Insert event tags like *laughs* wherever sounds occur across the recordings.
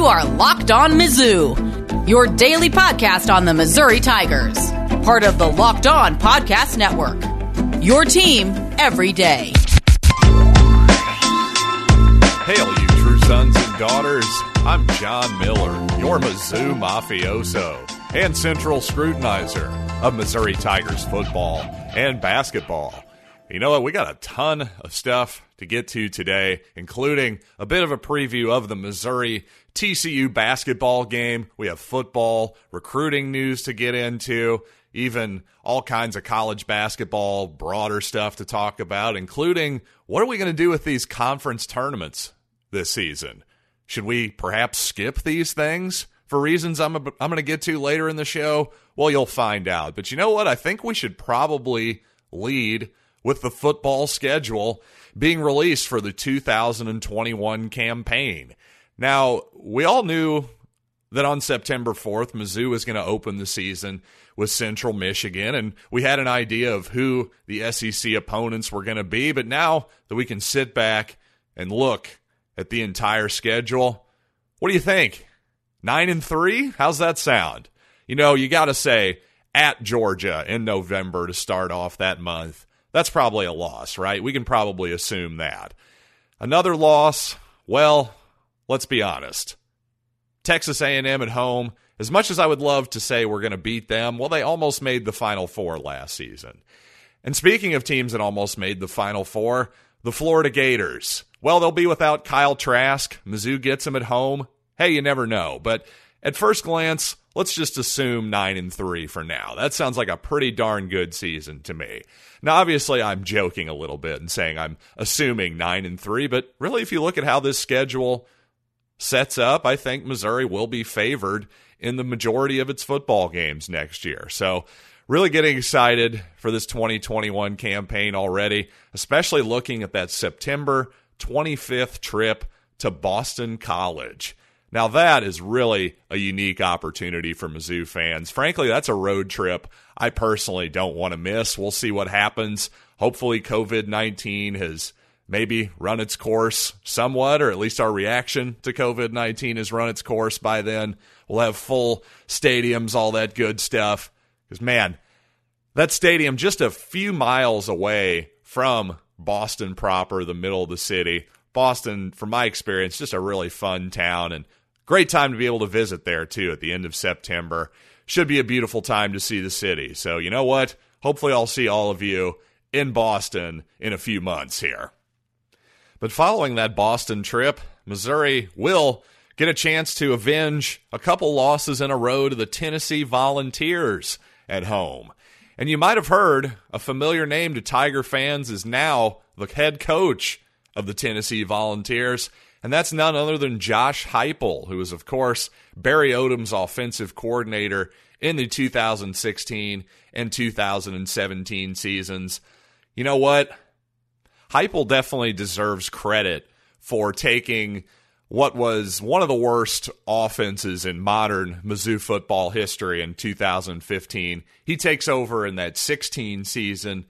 You are Locked On Mizzou, your daily podcast on the Missouri Tigers, part of the Locked On Podcast Network. Your team every day. Hail, you true sons and daughters. I'm John Miller, your Mizzou mafioso and central scrutinizer of Missouri Tigers football and basketball. You know what? We got a ton of stuff to get to today, including a bit of a preview of the Missouri TCU basketball game. We have football, recruiting news to get into, even all kinds of college basketball, broader stuff to talk about, including what are we going to do with these conference tournaments this season? Should we perhaps skip these things for reasons I'm, I'm going to get to later in the show? Well, you'll find out. But you know what? I think we should probably lead with the football schedule being released for the 2021 campaign. Now, we all knew that on September 4th, Mizzou was going to open the season with Central Michigan, and we had an idea of who the SEC opponents were going to be. But now that we can sit back and look at the entire schedule, what do you think? Nine and three? How's that sound? You know, you got to say at Georgia in November to start off that month that's probably a loss, right? We can probably assume that. Another loss, well, let's be honest. Texas A&M at home, as much as I would love to say we're going to beat them, well they almost made the final 4 last season. And speaking of teams that almost made the final 4, the Florida Gators. Well, they'll be without Kyle Trask. Mizzou gets them at home. Hey, you never know, but at first glance, let's just assume 9 and 3 for now. That sounds like a pretty darn good season to me. Now, obviously, I'm joking a little bit and saying I'm assuming 9 and 3, but really, if you look at how this schedule sets up, I think Missouri will be favored in the majority of its football games next year. So, really getting excited for this 2021 campaign already, especially looking at that September 25th trip to Boston College. Now, that is really a unique opportunity for Mizzou fans. Frankly, that's a road trip I personally don't want to miss. We'll see what happens. Hopefully, COVID 19 has maybe run its course somewhat, or at least our reaction to COVID 19 has run its course by then. We'll have full stadiums, all that good stuff. Because, man, that stadium just a few miles away from Boston proper, the middle of the city. Boston, from my experience, just a really fun town and Great time to be able to visit there, too, at the end of September. Should be a beautiful time to see the city. So, you know what? Hopefully, I'll see all of you in Boston in a few months here. But following that Boston trip, Missouri will get a chance to avenge a couple losses in a row to the Tennessee Volunteers at home. And you might have heard a familiar name to Tiger fans is now the head coach of the Tennessee Volunteers and that's none other than Josh Heupel, who is, of course, Barry Odom's offensive coordinator in the 2016 and 2017 seasons. You know what? Heupel definitely deserves credit for taking what was one of the worst offenses in modern Mizzou football history in 2015. He takes over in that 16 season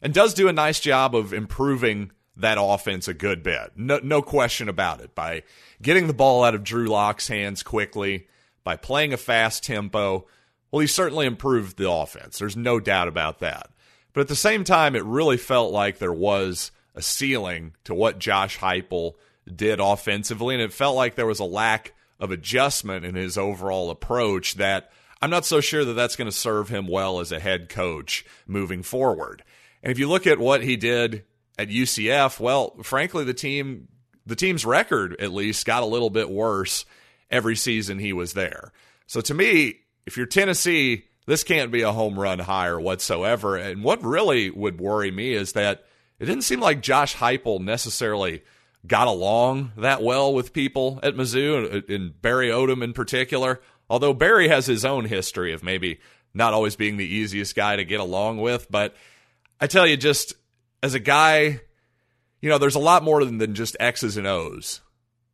and does do a nice job of improving that offense a good bit. No, no question about it. By getting the ball out of Drew Lock's hands quickly, by playing a fast tempo, well, he certainly improved the offense. There's no doubt about that. But at the same time, it really felt like there was a ceiling to what Josh Heupel did offensively, and it felt like there was a lack of adjustment in his overall approach that I'm not so sure that that's going to serve him well as a head coach moving forward. And if you look at what he did at UCF, well, frankly, the team the team's record at least got a little bit worse every season he was there. So to me, if you're Tennessee, this can't be a home run hire whatsoever. And what really would worry me is that it didn't seem like Josh Heupel necessarily got along that well with people at Mizzou, and Barry Odom in particular. Although Barry has his own history of maybe not always being the easiest guy to get along with, but I tell you, just as a guy, you know, there's a lot more than, than just X's and O's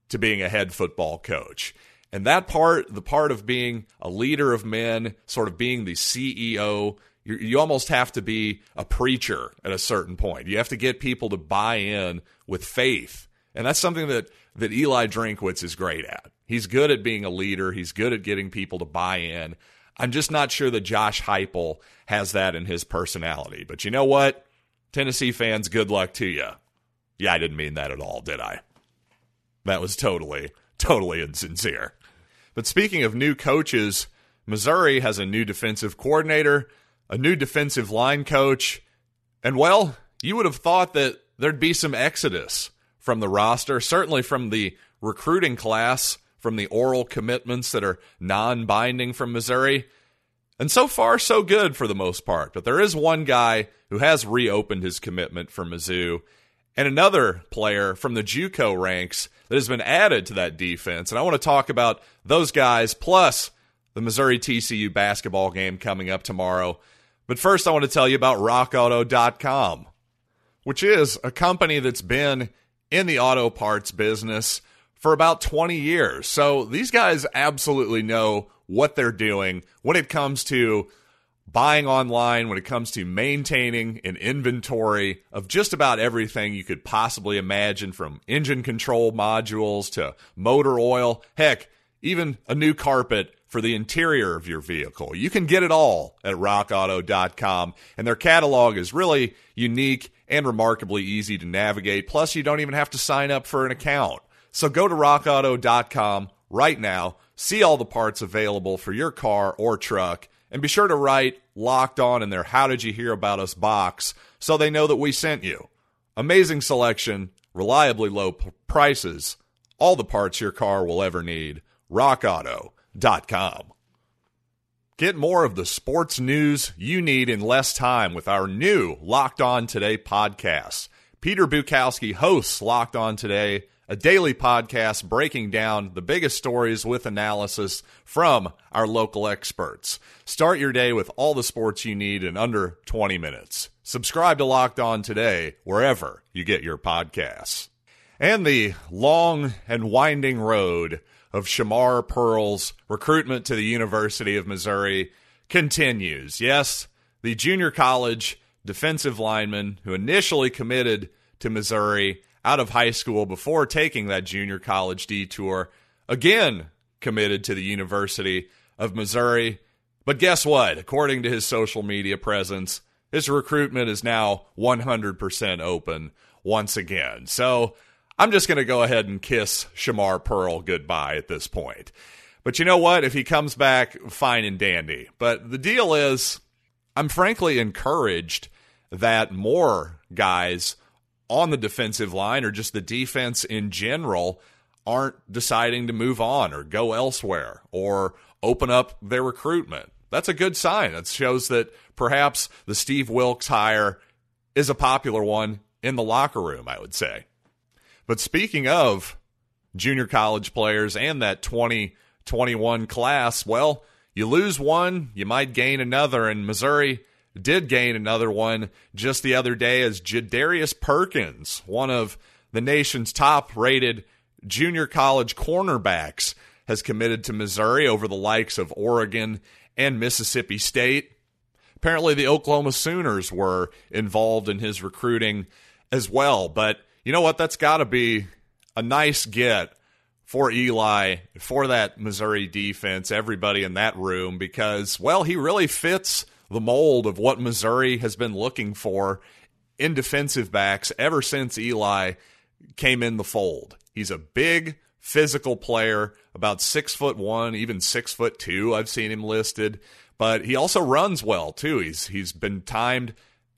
to being a head football coach. And that part, the part of being a leader of men, sort of being the CEO, you, you almost have to be a preacher at a certain point. You have to get people to buy in with faith. And that's something that, that Eli Drinkwitz is great at. He's good at being a leader. He's good at getting people to buy in. I'm just not sure that Josh Heupel has that in his personality. But you know what? Tennessee fans, good luck to you. Yeah, I didn't mean that at all, did I? That was totally, totally insincere. But speaking of new coaches, Missouri has a new defensive coordinator, a new defensive line coach, and well, you would have thought that there'd be some exodus from the roster, certainly from the recruiting class, from the oral commitments that are non binding from Missouri. And so far, so good for the most part. But there is one guy who has reopened his commitment for Mizzou, and another player from the JUCO ranks that has been added to that defense. And I want to talk about those guys plus the Missouri TCU basketball game coming up tomorrow. But first, I want to tell you about RockAuto.com, which is a company that's been in the auto parts business for about 20 years. So these guys absolutely know what they're doing when it comes to buying online, when it comes to maintaining an inventory of just about everything you could possibly imagine from engine control modules to motor oil, heck, even a new carpet for the interior of your vehicle. You can get it all at rockauto.com, and their catalog is really unique and remarkably easy to navigate. Plus, you don't even have to sign up for an account. So go to rockauto.com right now, see all the parts available for your car or truck, and be sure to write locked on in their How Did You Hear About Us box so they know that we sent you. Amazing selection, reliably low p- prices, all the parts your car will ever need. RockAuto.com. Get more of the sports news you need in less time with our new Locked On Today podcast. Peter Bukowski hosts Locked On Today a daily podcast breaking down the biggest stories with analysis from our local experts. Start your day with all the sports you need in under 20 minutes. Subscribe to Locked On today, wherever you get your podcasts. And the long and winding road of Shamar Pearl's recruitment to the University of Missouri continues. Yes, the junior college defensive lineman who initially committed to Missouri out of high school before taking that junior college detour, again committed to the University of Missouri. But guess what? According to his social media presence, his recruitment is now 100% open once again. So I'm just going to go ahead and kiss Shamar Pearl goodbye at this point. But you know what? If he comes back, fine and dandy. But the deal is, I'm frankly encouraged that more guys on the defensive line or just the defense in general aren't deciding to move on or go elsewhere or open up their recruitment. That's a good sign. That shows that perhaps the Steve Wilks hire is a popular one in the locker room, I would say. But speaking of junior college players and that 2021 class, well, you lose one, you might gain another. And Missouri did gain another one just the other day as Jadarius Perkins, one of the nation's top rated junior college cornerbacks, has committed to Missouri over the likes of Oregon and Mississippi State. Apparently, the Oklahoma Sooners were involved in his recruiting as well. But you know what? That's got to be a nice get for Eli, for that Missouri defense, everybody in that room, because, well, he really fits the mold of what Missouri has been looking for in defensive backs ever since Eli came in the fold. He's a big physical player, about six foot one, even six foot two. I've seen him listed, but he also runs well too. He's he's been timed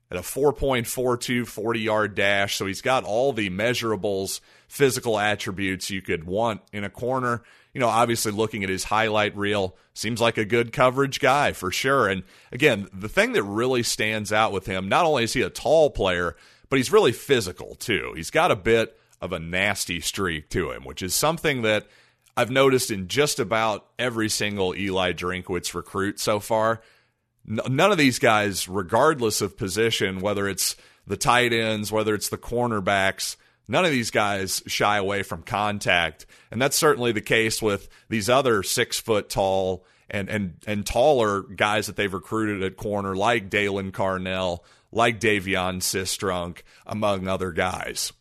at a 4.42 40 yard dash, so he's got all the measurables, physical attributes you could want in a corner you know, obviously looking at his highlight reel, seems like a good coverage guy for sure. And again, the thing that really stands out with him, not only is he a tall player, but he's really physical too. He's got a bit of a nasty streak to him, which is something that I've noticed in just about every single Eli Drinkwitz recruit so far. None of these guys, regardless of position, whether it's the tight ends, whether it's the cornerbacks, None of these guys shy away from contact, and that's certainly the case with these other six foot tall and and and taller guys that they've recruited at corner, like Daylan Carnell, like De'Vion Sistrunk, among other guys.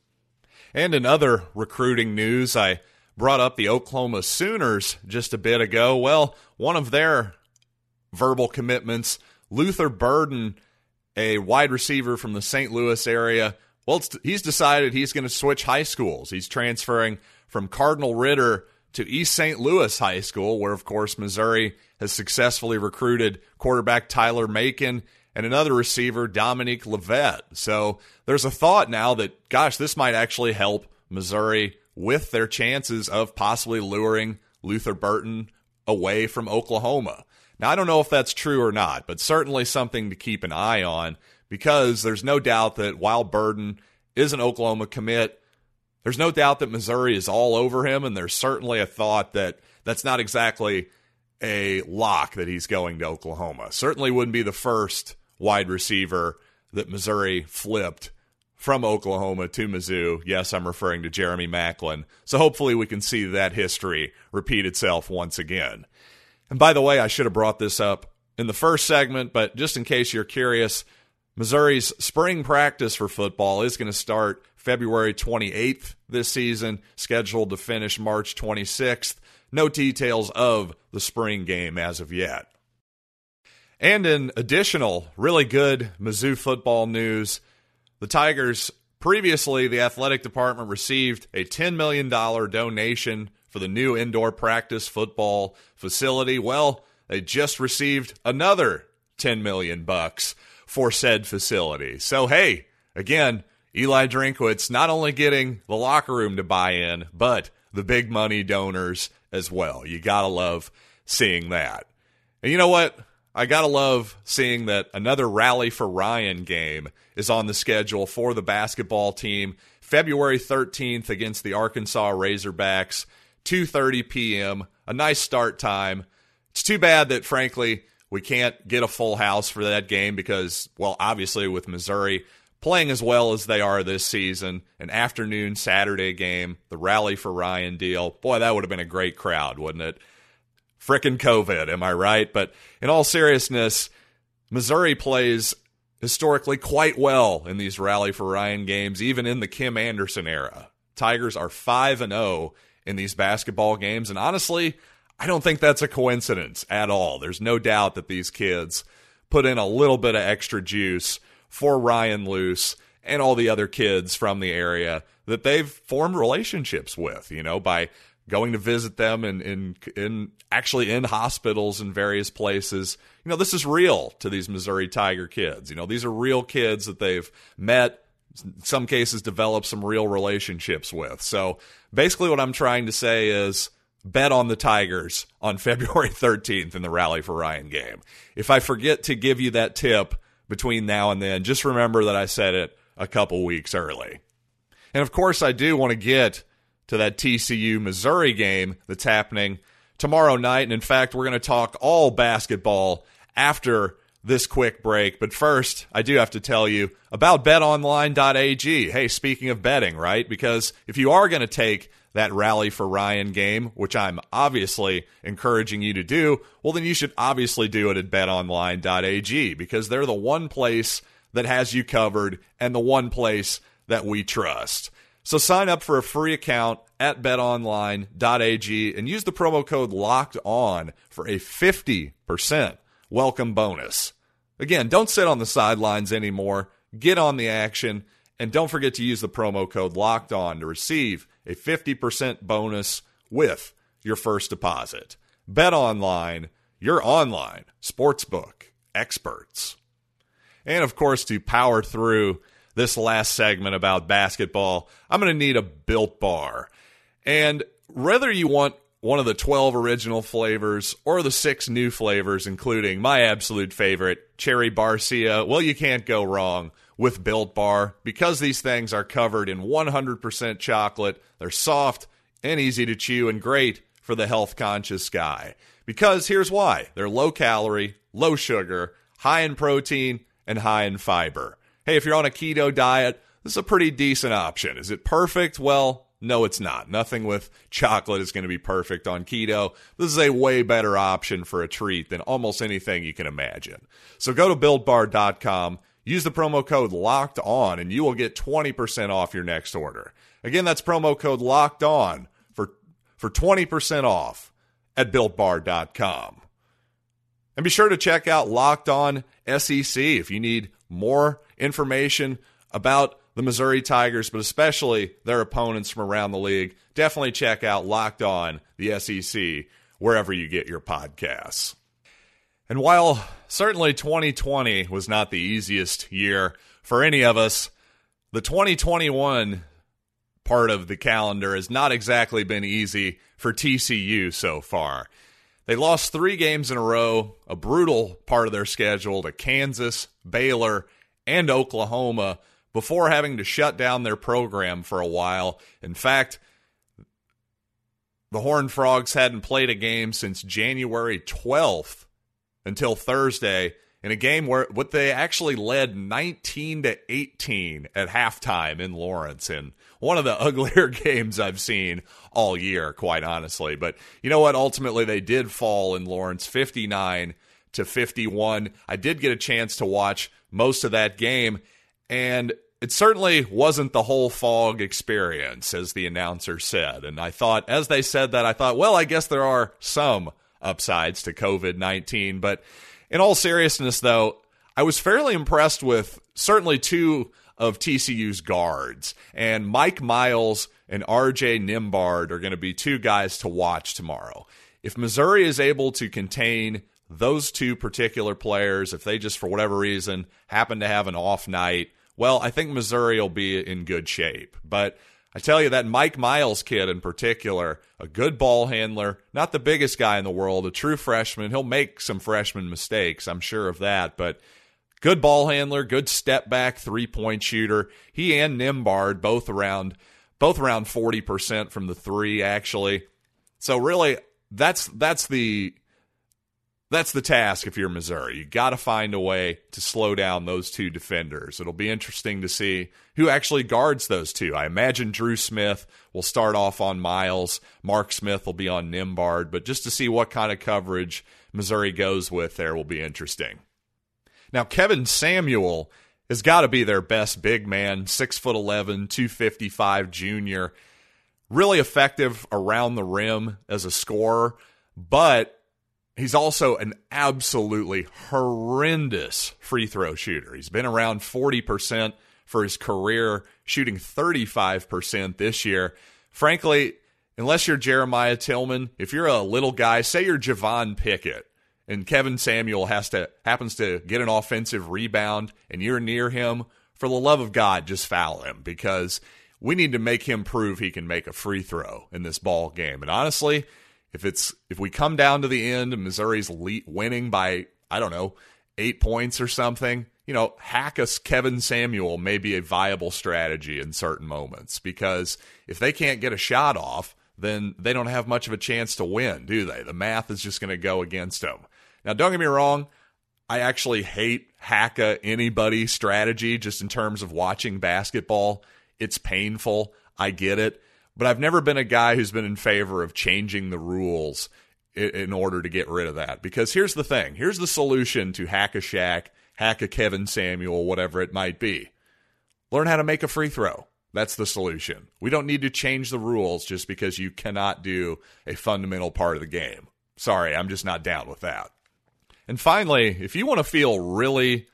And in other recruiting news, I brought up the Oklahoma Sooners just a bit ago. Well, one of their verbal commitments, Luther Burden, a wide receiver from the St. Louis area, well, he's decided he's going to switch high schools. He's transferring from Cardinal Ritter to East St. Louis High School, where, of course, Missouri has successfully recruited quarterback Tyler Macon and another receiver, Dominic Lovett. So there's a thought now that, gosh, this might actually help Missouri with their chances of possibly luring Luther Burden away from Oklahoma. Now, I don't know if that's true or not, but certainly something to keep an eye on because there's no doubt that while Burden is an Oklahoma commit, there's no doubt that Missouri is all over him, and there's certainly a thought that that's not exactly a lock that he's going to Oklahoma. Certainly wouldn't be the first wide receiver that Missouri flipped from Oklahoma to Mizzou. Yes, I'm referring to Jeremy Maclin. So hopefully we can see that history repeat itself once again. And by the way, I should have brought this up in the first segment, but just in case you're curious, Missouri's spring practice for football is going to start February 28th this season, scheduled to finish March 26th. No details of the spring game as of yet. And in additional really good Mizzou football news, the Tigers previously the athletic department received a $10 million donation for the new indoor practice football facility. Well, they just received another 10 million bucks for said facility. So, hey, again, Eli Drinkwitz not only getting the locker room to buy in, but the big money donors as well. You got to love seeing that. And you know what? I got to love seeing that another Rally for Ryan game is on the schedule for the basketball team February 13th against the Arkansas Razorbacks, 2:30 p.m. A nice start time. It's too bad that frankly we can't get a full house for that game because, well, obviously with Missouri playing as well as they are this season, an afternoon Saturday game, the Rally for Ryan deal, boy, that would have been a great crowd, wouldn't it? Frickin' COVID, am I right? But in all seriousness, Missouri plays historically quite well in these Rally for Ryan games, even in the Kim Anderson era. Tigers are 5 and 0 in these basketball games, and honestly, I don't think that's a coincidence at all. There's no doubt that these kids put in a little bit of extra juice for Ryan Luce and all the other kids from the area that they've formed relationships with, you know, by going to visit them and in, in, in actually in hospitals and various places. You know, this is real to these Missouri Tiger kids. You know, these are real kids that they've met, some cases develop some real relationships with. So basically what I'm trying to say is bet on the Tigers on *laughs* February 13th in the Rally for Ryan game. If I forget to give you that tip between now and then, just remember that I said it a couple weeks early. And of course, I do want to get to that TCU Missouri game that's happening tomorrow night. And in fact, we're going to talk all basketball after this quick break. But first, I do have to tell you about betonline.ag. Hey, speaking of betting, right? Because if you are going to take that rally for Ryan game, which I'm obviously encouraging you to do, well, then you should obviously do it at betonline.ag because they're the one place that has you covered and the one place that we trust. So sign up for a free account at betonline.ag and use the promo code locked on for a 50% welcome bonus. Again, don't sit on the sidelines anymore. Get on the action and don't forget to use the promo code locked on to receive a 50% bonus with your first deposit. Bet online, your online sportsbook experts. And of course, to power through this last segment about basketball, I'm going to need a built bar. And whether you want one of the 12 original flavors or the six new flavors, including my absolute favorite, Cherry Barcia, well, you can't go wrong with Built Bar because these things are covered in 100% chocolate. They're soft and easy to chew and great for the health conscious guy. Because here's why they're low calorie, low sugar, high in protein, and high in fiber. Hey, if you're on a keto diet, this is a pretty decent option. Is it perfect? Well, no, it's not. Nothing with chocolate is going to be perfect on keto. This is a way better option for a treat than almost anything you can imagine. So go to builtbar.com, Use the promo code locked on and you will get 20% off your next order. Again, that's promo code locked on for for 20% off at builtbar.com. And be sure to check out Locked On SEC if you need more information about the Missouri Tigers, but especially their opponents from around the league. Definitely check out Locked On the SEC wherever you get your podcasts. And while certainly 2020 was not the easiest year for any of us, the 2021 part of the calendar has not exactly been easy for TCU so far. They lost three games in a row, a brutal part of their schedule to Kansas, Baylor, and Oklahoma before having to shut down their program for a while. In fact, the Horned Frogs hadn't played a game since January 12th until Thursday in a game where what they actually led 19 to 18 at halftime in Lawrence and one of the *laughs* uglier games I've seen all year quite honestly. But you know what? Ultimately they did fall in Lawrence 59 to 51 I did get a chance to watch most of that game and it certainly wasn't the whole fog experience as the announcer said and I thought as they said that I thought well I guess there are some upsides to COVID-19 but in all seriousness, though, I was fairly impressed with certainly two of TCU's guards. And Mike Miles and RJ Nembhard are going to be two guys to watch tomorrow. If Missouri is able to contain those two particular players, if they just for whatever reason happen to have an off night, well, I think Missouri will be in good shape. But I tell you, that Mike Miles kid in particular, a good ball handler, not the biggest guy in the world, a true freshman. He'll make some freshman mistakes, I'm sure of that, but good ball handler, good step back three point shooter. He and Nembhard both around both around 40% from the three, actually. So really that's that's the that's the task if you're Missouri. You got to find a way to slow down those two defenders. It'll be interesting to see who actually guards those two. I imagine Dru Smith will start off on Miles, Mark Smith will be on Nembhard, but just to see what kind of coverage Missouri goes with there will be interesting. Now, Kevin Samuel has got to be their best big man, 6 foot 11, 255 junior. Really effective around the rim as a scorer, but He's also an absolutely horrendous free throw shooter. He's been around 40% for his career, shooting 35% this year. Frankly, unless you're Jeremiah Tilmon, if you're a little guy, say you're Javon Pickett, and Kevin Samuel has to happens to get an offensive rebound and you're near him, for the love of God, just foul him because we need to make him prove he can make a free throw in this ball game. And honestly, if it's if we come down to the end Missouri's winning by I don't know eight points or something, you know, hack us Kevin Samuel may be a viable strategy in certain moments because if they can't get a shot off, then they don't have much of a chance to win, do they? The math is just going to go against them. Now, don't get me wrong. I actually hate hacka anybody strategy just in terms of watching basketball. It's painful. I get it but I've never been a guy who's been in favor of changing the rules in order to get rid of that. Because here's the thing here's the solution to hack a Shaq, hack a Kevin Samuel, whatever it might be. Learn how to make a free throw. That's the solution. We don't need to change the rules just because you cannot do a fundamental part of the game. Sorry, I'm just not down with that. And finally, if you want to feel really,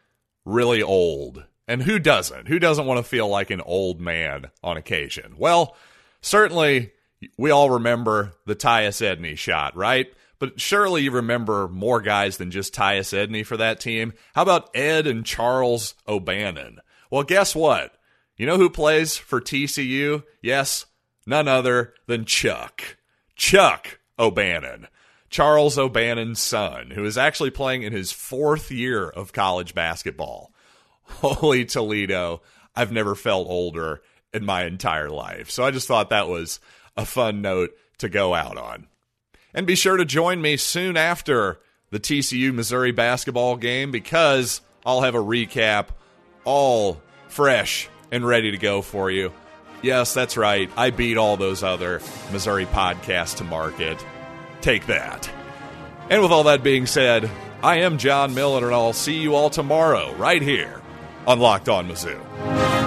really old, and who doesn't? Who doesn't want to feel like an old man on occasion? Well, certainly we all remember the Tyus Edney shot, right? But surely you remember more guys than just Tyus Edney for that team. How about Ed and Charles O'Bannon? Well, guess what? You know who plays for TCU? Yes, none other than Chuck. Chuck O'Bannon. Charles O'Bannon's son, who is actually playing in his fourth year of college basketball. Holy Toledo. I've never felt older in my entire life. So I just thought that was a fun note to go out on. And be sure to join me soon after the TCU Missouri basketball game because I'll have a recap all fresh and ready to go for you. Yes, that's right. I beat all those other Missouri podcasts to market. Take that. And with all that being said, I am John Miller, and I'll see you all tomorrow right here on Locked On Mizzou.